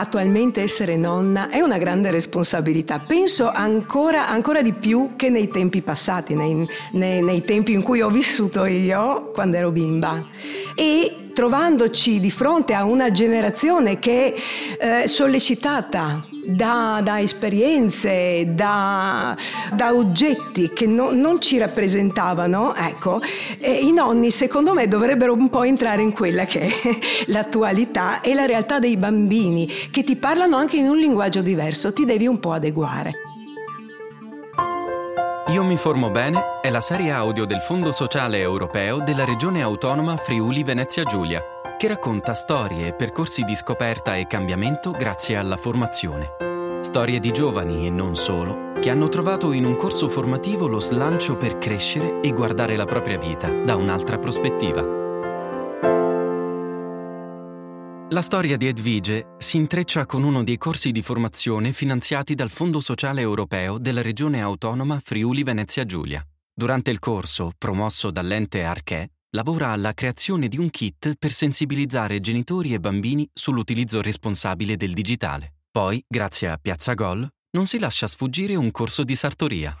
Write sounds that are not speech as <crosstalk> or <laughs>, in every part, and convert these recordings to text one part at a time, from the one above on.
Attualmente essere nonna è una grande responsabilità, penso ancora, ancora di più che nei tempi passati, nei, nei, nei tempi in cui ho vissuto io quando ero bimba. E trovandoci di fronte a una generazione che è eh, sollecitata da, da esperienze, da, da, oggetti che no, non ci rappresentavano, ecco, i nonni secondo me dovrebbero un po' entrare in quella che è l'attualità e la realtà dei bambini, che ti parlano anche in un linguaggio diverso, ti devi un po' adeguare. Io mi formo bene è la serie audio del Fondo Sociale Europeo della Regione Autonoma Friuli Venezia Giulia che racconta storie e percorsi di scoperta e cambiamento grazie alla formazione. Storie di giovani e non solo, che hanno trovato in un corso formativo lo slancio per crescere e guardare la propria vita da un'altra prospettiva. La storia di Edvige si intreccia con uno dei corsi di formazione finanziati dal Fondo Sociale Europeo della Regione Autonoma Friuli Venezia Giulia. Durante il corso, promosso dall'ente Arché, lavora alla creazione di un kit per sensibilizzare genitori e bambini sull'utilizzo responsabile del digitale. Poi, grazie a Piazza Gol, non si lascia sfuggire un corso di sartoria.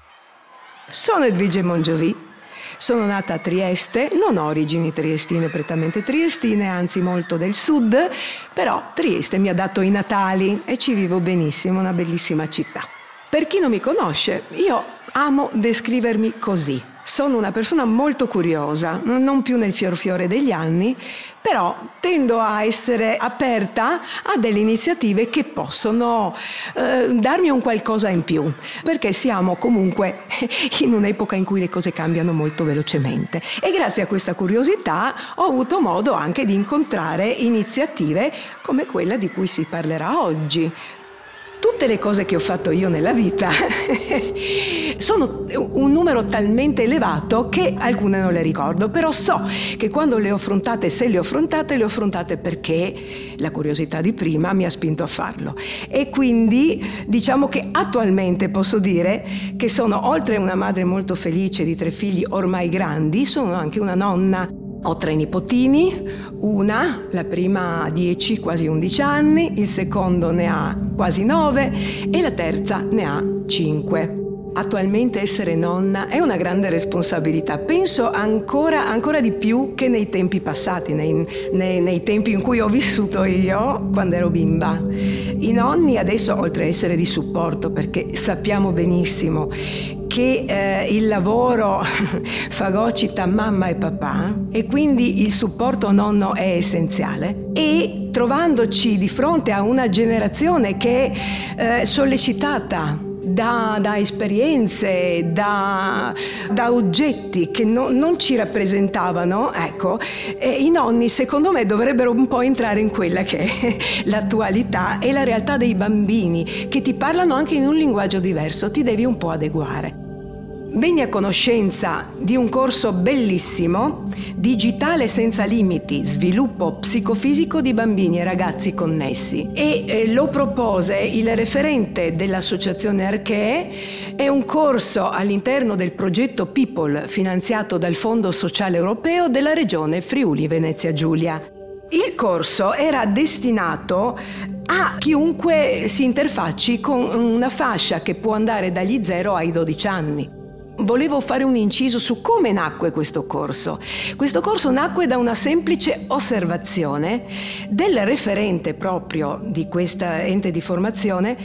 Sono Edvige Mongiovi. Sono nata a Trieste, non ho origini triestine, prettamente triestine, anzi molto del sud, però Trieste mi ha dato i natali e ci vivo benissimo, una bellissima città. Per chi non mi conosce, io amo descrivermi così. Sono una persona molto curiosa, non più nel fior fiore degli anni, però tendo a essere aperta a delle iniziative che possono eh, darmi un qualcosa in più, perché siamo comunque <laughs> in un'epoca in cui le cose cambiano molto velocemente. E grazie a questa curiosità ho avuto modo anche di incontrare iniziative come quella di cui si parlerà oggi, Tutte le cose che ho fatto io nella vita <laughs> sono un numero talmente elevato che alcune non le ricordo, però so che quando le ho affrontate, se le ho affrontate, le ho affrontate perché la curiosità di prima mi ha spinto a farlo. E quindi diciamo che attualmente posso dire che sono oltre una madre molto felice di tre figli ormai grandi, sono anche una nonna ho tre nipotini, una, la prima ha 10, quasi 11 anni, il secondo ne ha quasi 9 e la terza ne ha 5. Attualmente essere nonna è una grande responsabilità, penso ancora, ancora di più che nei tempi passati, nei, nei, nei, tempi in cui ho vissuto io quando ero bimba. I nonni adesso, oltre a essere di supporto, perché sappiamo benissimo che eh, il lavoro <laughs> fagocita mamma e papà e quindi il supporto nonno è essenziale e trovandoci di fronte a una generazione che è eh, sollecitata da, da esperienze, da, da, oggetti che no, non ci rappresentavano, ecco, i nonni secondo me dovrebbero un po' entrare in quella che è l'attualità e la realtà dei bambini, che ti parlano anche in un linguaggio diverso, ti devi un po' adeguare. Venni a conoscenza di un corso bellissimo, Digitale senza limiti, sviluppo psicofisico di bambini e ragazzi connessi. E eh, lo propose il referente dell'associazione Archee, è un corso all'interno del progetto People finanziato dal Fondo Sociale Europeo della regione Friuli Venezia Giulia. Il corso era destinato a chiunque si interfacci con una fascia che può andare dagli 0 ai 12 anni volevo fare un inciso su come nacque questo corso. Questo corso nacque da una semplice osservazione del referente proprio di questa ente di formazione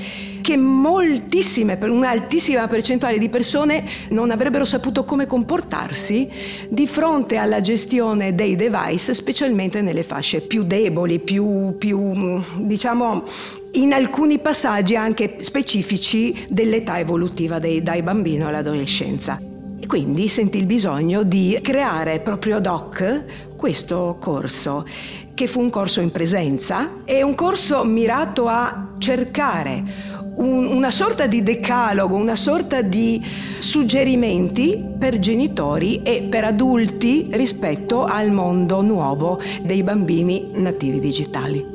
che moltissime, un'altissima percentuale di persone non avrebbero saputo come comportarsi di fronte alla gestione dei device, specialmente nelle fasce più deboli, più, più diciamo in alcuni passaggi anche specifici dell'età evolutiva dei, dai bambini all'adolescenza. E quindi sentì il bisogno di creare proprio ad hoc questo corso, che fu un corso in presenza e un corso mirato a cercare un, una sorta di decalogo, una sorta di suggerimenti per genitori e per adulti rispetto al mondo nuovo dei bambini nativi digitali.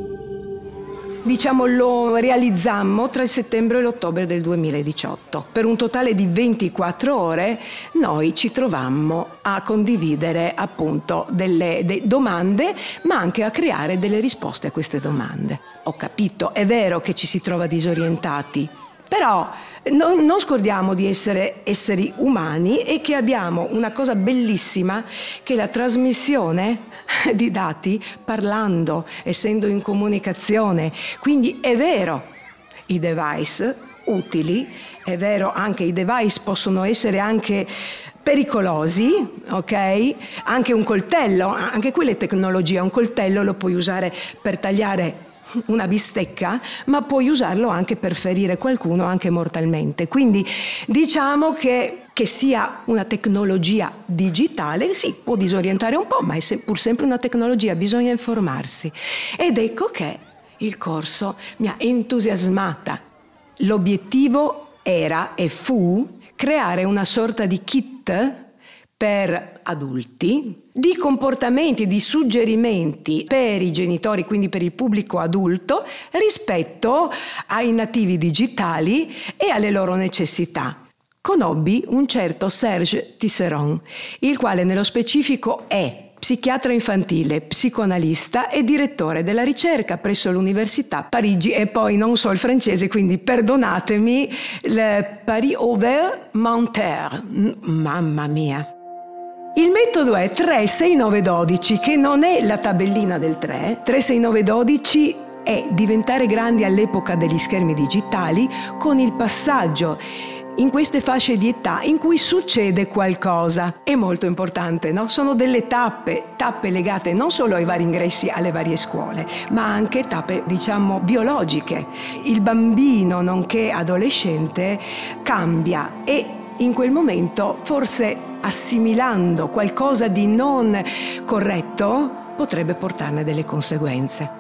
Diciamo, lo realizzammo tra il settembre e l'ottobre del 2018. Per un totale di 24 ore noi ci trovammo a condividere appunto delle, delle domande, ma anche a creare delle risposte a queste domande. Ho capito, è vero che ci si trova disorientati, però non, non, scordiamo di essere esseri umani e che abbiamo una cosa bellissima che la trasmissione <laughs> di dati parlando, essendo in comunicazione. Quindi è vero, i device utili, è vero anche i device possono essere anche pericolosi, ok? Anche un coltello, anche quella è tecnologia, un coltello lo puoi usare per tagliare una bistecca, ma puoi usarlo anche per ferire qualcuno anche mortalmente. Quindi diciamo che, che sia una tecnologia digitale, sì, può disorientare un po', ma è pur sempre una tecnologia, bisogna informarsi. Ed ecco che il corso mi ha entusiasmata. L'obiettivo era e fu creare una sorta di kit per adulti, di comportamenti, di suggerimenti per i genitori, quindi per il pubblico adulto, rispetto ai nativi digitali e alle loro necessità. Conobbi un certo Serge Tisseron, il quale nello specifico è psichiatra infantile, psicoanalista e direttore della ricerca presso l'Università Parigi e poi non so il francese, quindi perdonatemi, le Paris Over Monterre. Mamma mia. Il metodo è 36912, che non è la tabellina del 3. 36912 è diventare grandi all'epoca degli schermi digitali con il passaggio in queste fasce di età in cui succede qualcosa. È molto importante, no? Sono delle tappe, tappe legate non solo ai vari ingressi alle varie scuole, ma anche tappe, diciamo, biologiche. Il bambino, nonché adolescente, cambia e in quel momento forse assimilando qualcosa di non corretto, potrebbe portarne delle conseguenze.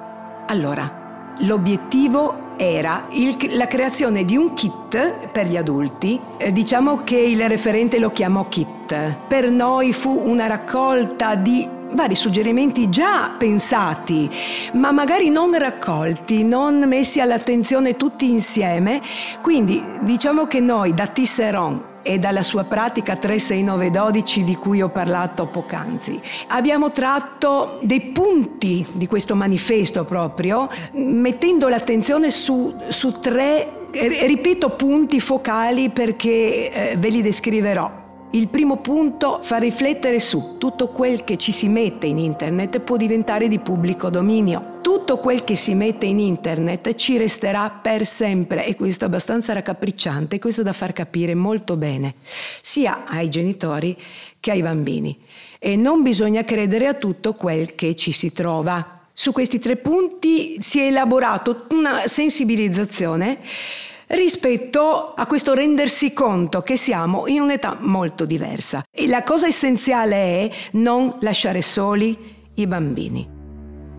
Allora, l'obiettivo era il, la creazione di un kit per gli adulti. Eh, diciamo che il referente lo chiamò kit. Per noi fu una raccolta di vari suggerimenti già pensati, ma magari non raccolti, non messi all'attenzione tutti insieme. Quindi diciamo che noi da Tisseron e dalla sua pratica 36912 di cui ho parlato poc'anzi. Abbiamo tratto dei punti di questo manifesto proprio, mettendo l'attenzione su, su tre, ripeto, punti focali perché eh, ve li descriverò. Il primo punto fa riflettere su tutto quel che ci si mette in internet può diventare di pubblico dominio. Tutto quel che si mette in internet ci resterà per sempre e questo è abbastanza raccapricciante, questo da far capire molto bene, sia ai genitori che ai bambini. E non bisogna credere a tutto quel che ci si trova. Su questi tre punti si è elaborato una sensibilizzazione rispetto a questo rendersi conto che siamo in un'età molto diversa. E la cosa essenziale è non lasciare soli i bambini.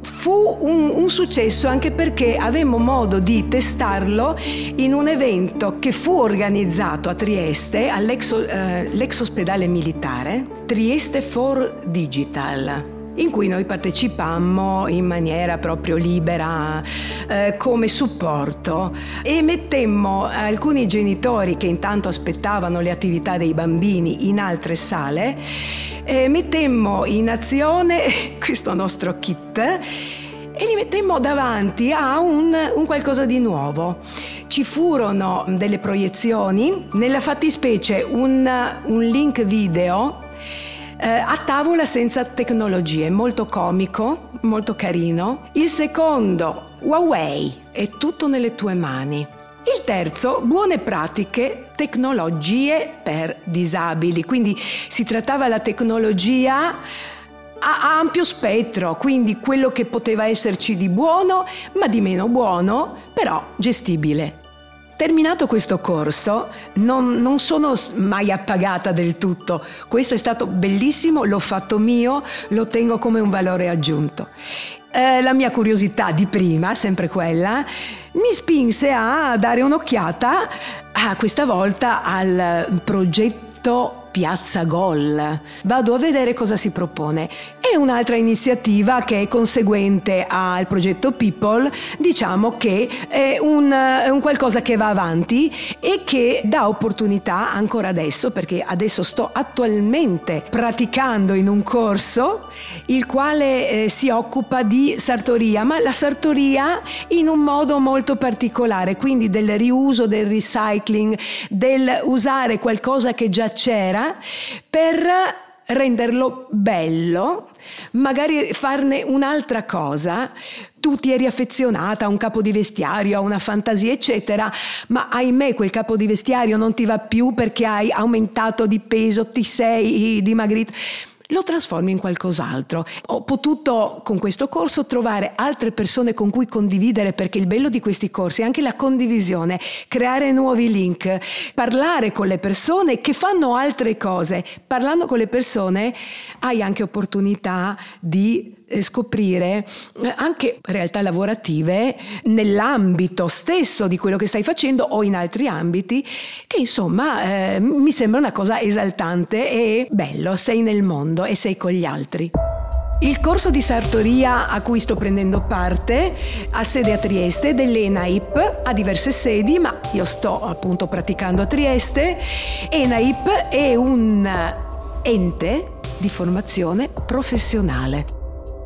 Fu un, un, successo anche perché avemmo modo di testarlo in un evento che fu organizzato a Trieste all'ex eh, ospedale militare, Trieste for Digital in cui noi partecipammo in maniera proprio libera eh, come supporto e mettemmo alcuni genitori che intanto aspettavano le attività dei bambini in altre sale, eh, mettemmo in azione <laughs> questo nostro kit e li mettemmo davanti a un, un qualcosa di nuovo. Ci furono delle proiezioni, nella fattispecie un, un link video eh, a tavola senza tecnologie, molto comico, molto carino. Il secondo, Huawei, è tutto nelle tue mani. Il terzo, buone pratiche, tecnologie per disabili. Quindi si trattava la tecnologia a ampio spettro, quindi quello che poteva esserci di buono, ma di meno buono, però gestibile. Terminato questo corso non, non, sono mai appagata del tutto, questo è stato bellissimo, l'ho fatto mio, lo tengo come un valore aggiunto. Eh, la mia curiosità di prima, sempre quella, mi spinse a dare un'occhiata, a questa volta al progetto Piazza Gol. Vado a vedere cosa si propone. E un'altra iniziativa che è conseguente al progetto People, diciamo che è un, è un qualcosa che va avanti e che dà opportunità ancora adesso, perché adesso sto attualmente praticando in un corso il quale eh, si occupa di sartoria, ma la sartoria in un modo molto particolare, quindi del riuso, del recycling, del usare qualcosa che già c'era per renderlo bello, magari farne un'altra cosa. Tu ti eri affezionata a un capo di vestiario, a una fantasia, eccetera, ma ahimè quel capo di vestiario non ti va più perché hai aumentato di peso, ti sei dimagrito lo trasformi in qualcos'altro. Ho potuto con questo corso trovare altre persone con cui condividere perché il bello di questi corsi è anche la condivisione, creare nuovi link, parlare con le persone che fanno altre cose. Parlando con le persone hai anche opportunità di scoprire eh, anche realtà lavorative nell'ambito stesso di quello che stai facendo o in altri ambiti che insomma eh, mi sembra una cosa esaltante e bello, sei nel mondo e sei con gli altri. Il corso di sartoria a cui sto prendendo parte ha sede a Trieste dell'ENAIP, ha diverse sedi, ma io sto appunto praticando a Trieste. ENAIP è un ente di formazione professionale.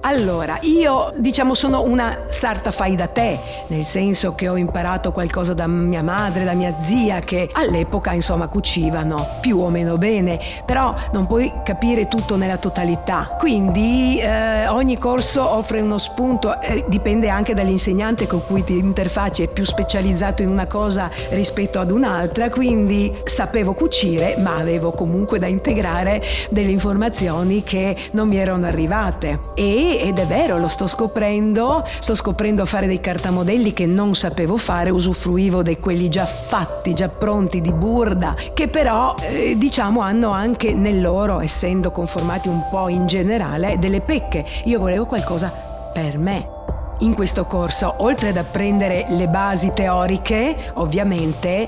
Allora, io diciamo sono una sarta fai da te, nel senso che ho imparato qualcosa da mia madre, da mia zia, che all'epoca insomma cucivano più o meno bene, però non puoi capire tutto nella totalità. Quindi eh, ogni corso offre uno spunto, eh, dipende anche dall'insegnante con cui ti interfacci, è più specializzato in una cosa rispetto ad un'altra, quindi sapevo cucire, ma avevo comunque da integrare delle informazioni che non mi erano arrivate. E ed è vero, lo sto scoprendo, sto scoprendo a fare dei cartamodelli che non sapevo fare, usufruivo di quelli già fatti, già pronti di burda, che però eh, diciamo hanno anche nel loro, essendo conformati un po' in generale, delle pecche. Io volevo qualcosa per me. In questo corso, oltre ad apprendere le basi teoriche, ovviamente,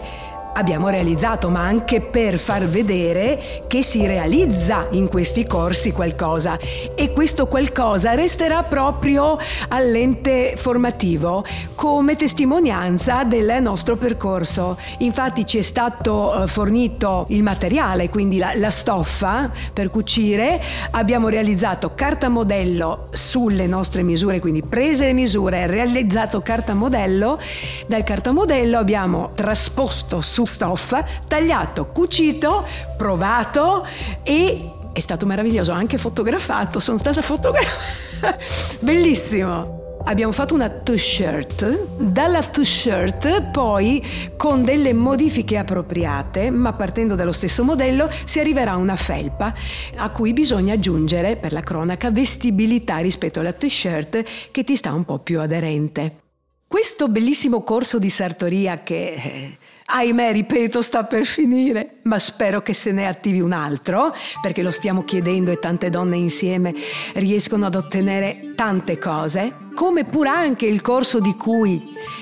abbiamo realizzato, ma anche per far vedere che si realizza in questi corsi qualcosa. E questo qualcosa resterà proprio all'ente formativo come testimonianza del nostro percorso. Infatti ci è stato eh, fornito il materiale, quindi la, la stoffa per cucire, abbiamo realizzato carta modello sulle nostre misure, quindi prese le misure, realizzato carta modello, dal carta modello abbiamo trasposto su stoffa, tagliato, cucito, provato e è stato meraviglioso, anche fotografato, sono stata fotografata, <laughs> bellissimo. Abbiamo fatto una t-shirt, dalla t-shirt poi con delle modifiche appropriate, ma partendo dallo stesso modello si arriverà a una felpa a cui bisogna aggiungere per la cronaca vestibilità rispetto alla t-shirt che ti sta un po' più aderente. Questo bellissimo corso di sartoria che eh, ahimè, ripeto, sta per finire, ma spero che se ne attivi un altro, perché lo stiamo chiedendo e tante donne insieme riescono ad ottenere tante cose come pure anche il corso di cui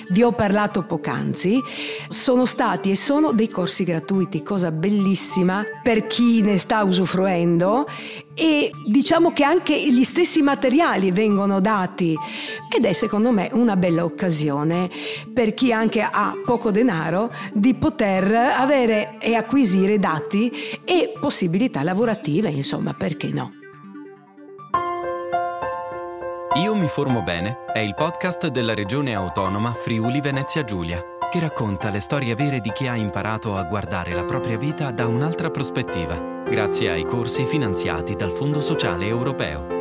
vi ho parlato poc'anzi, sono stati e sono dei corsi gratuiti, cosa bellissima per chi ne sta usufruendo e diciamo che anche gli stessi materiali vengono dati ed è secondo me una bella occasione per chi anche ha poco denaro di poter avere e acquisire dati e possibilità lavorative, insomma, perché no? Io mi formo bene è il podcast della regione autonoma Friuli Venezia Giulia, che racconta le storie vere di chi ha imparato a guardare la propria vita da un'altra prospettiva, grazie ai corsi finanziati dal Fondo Sociale Europeo.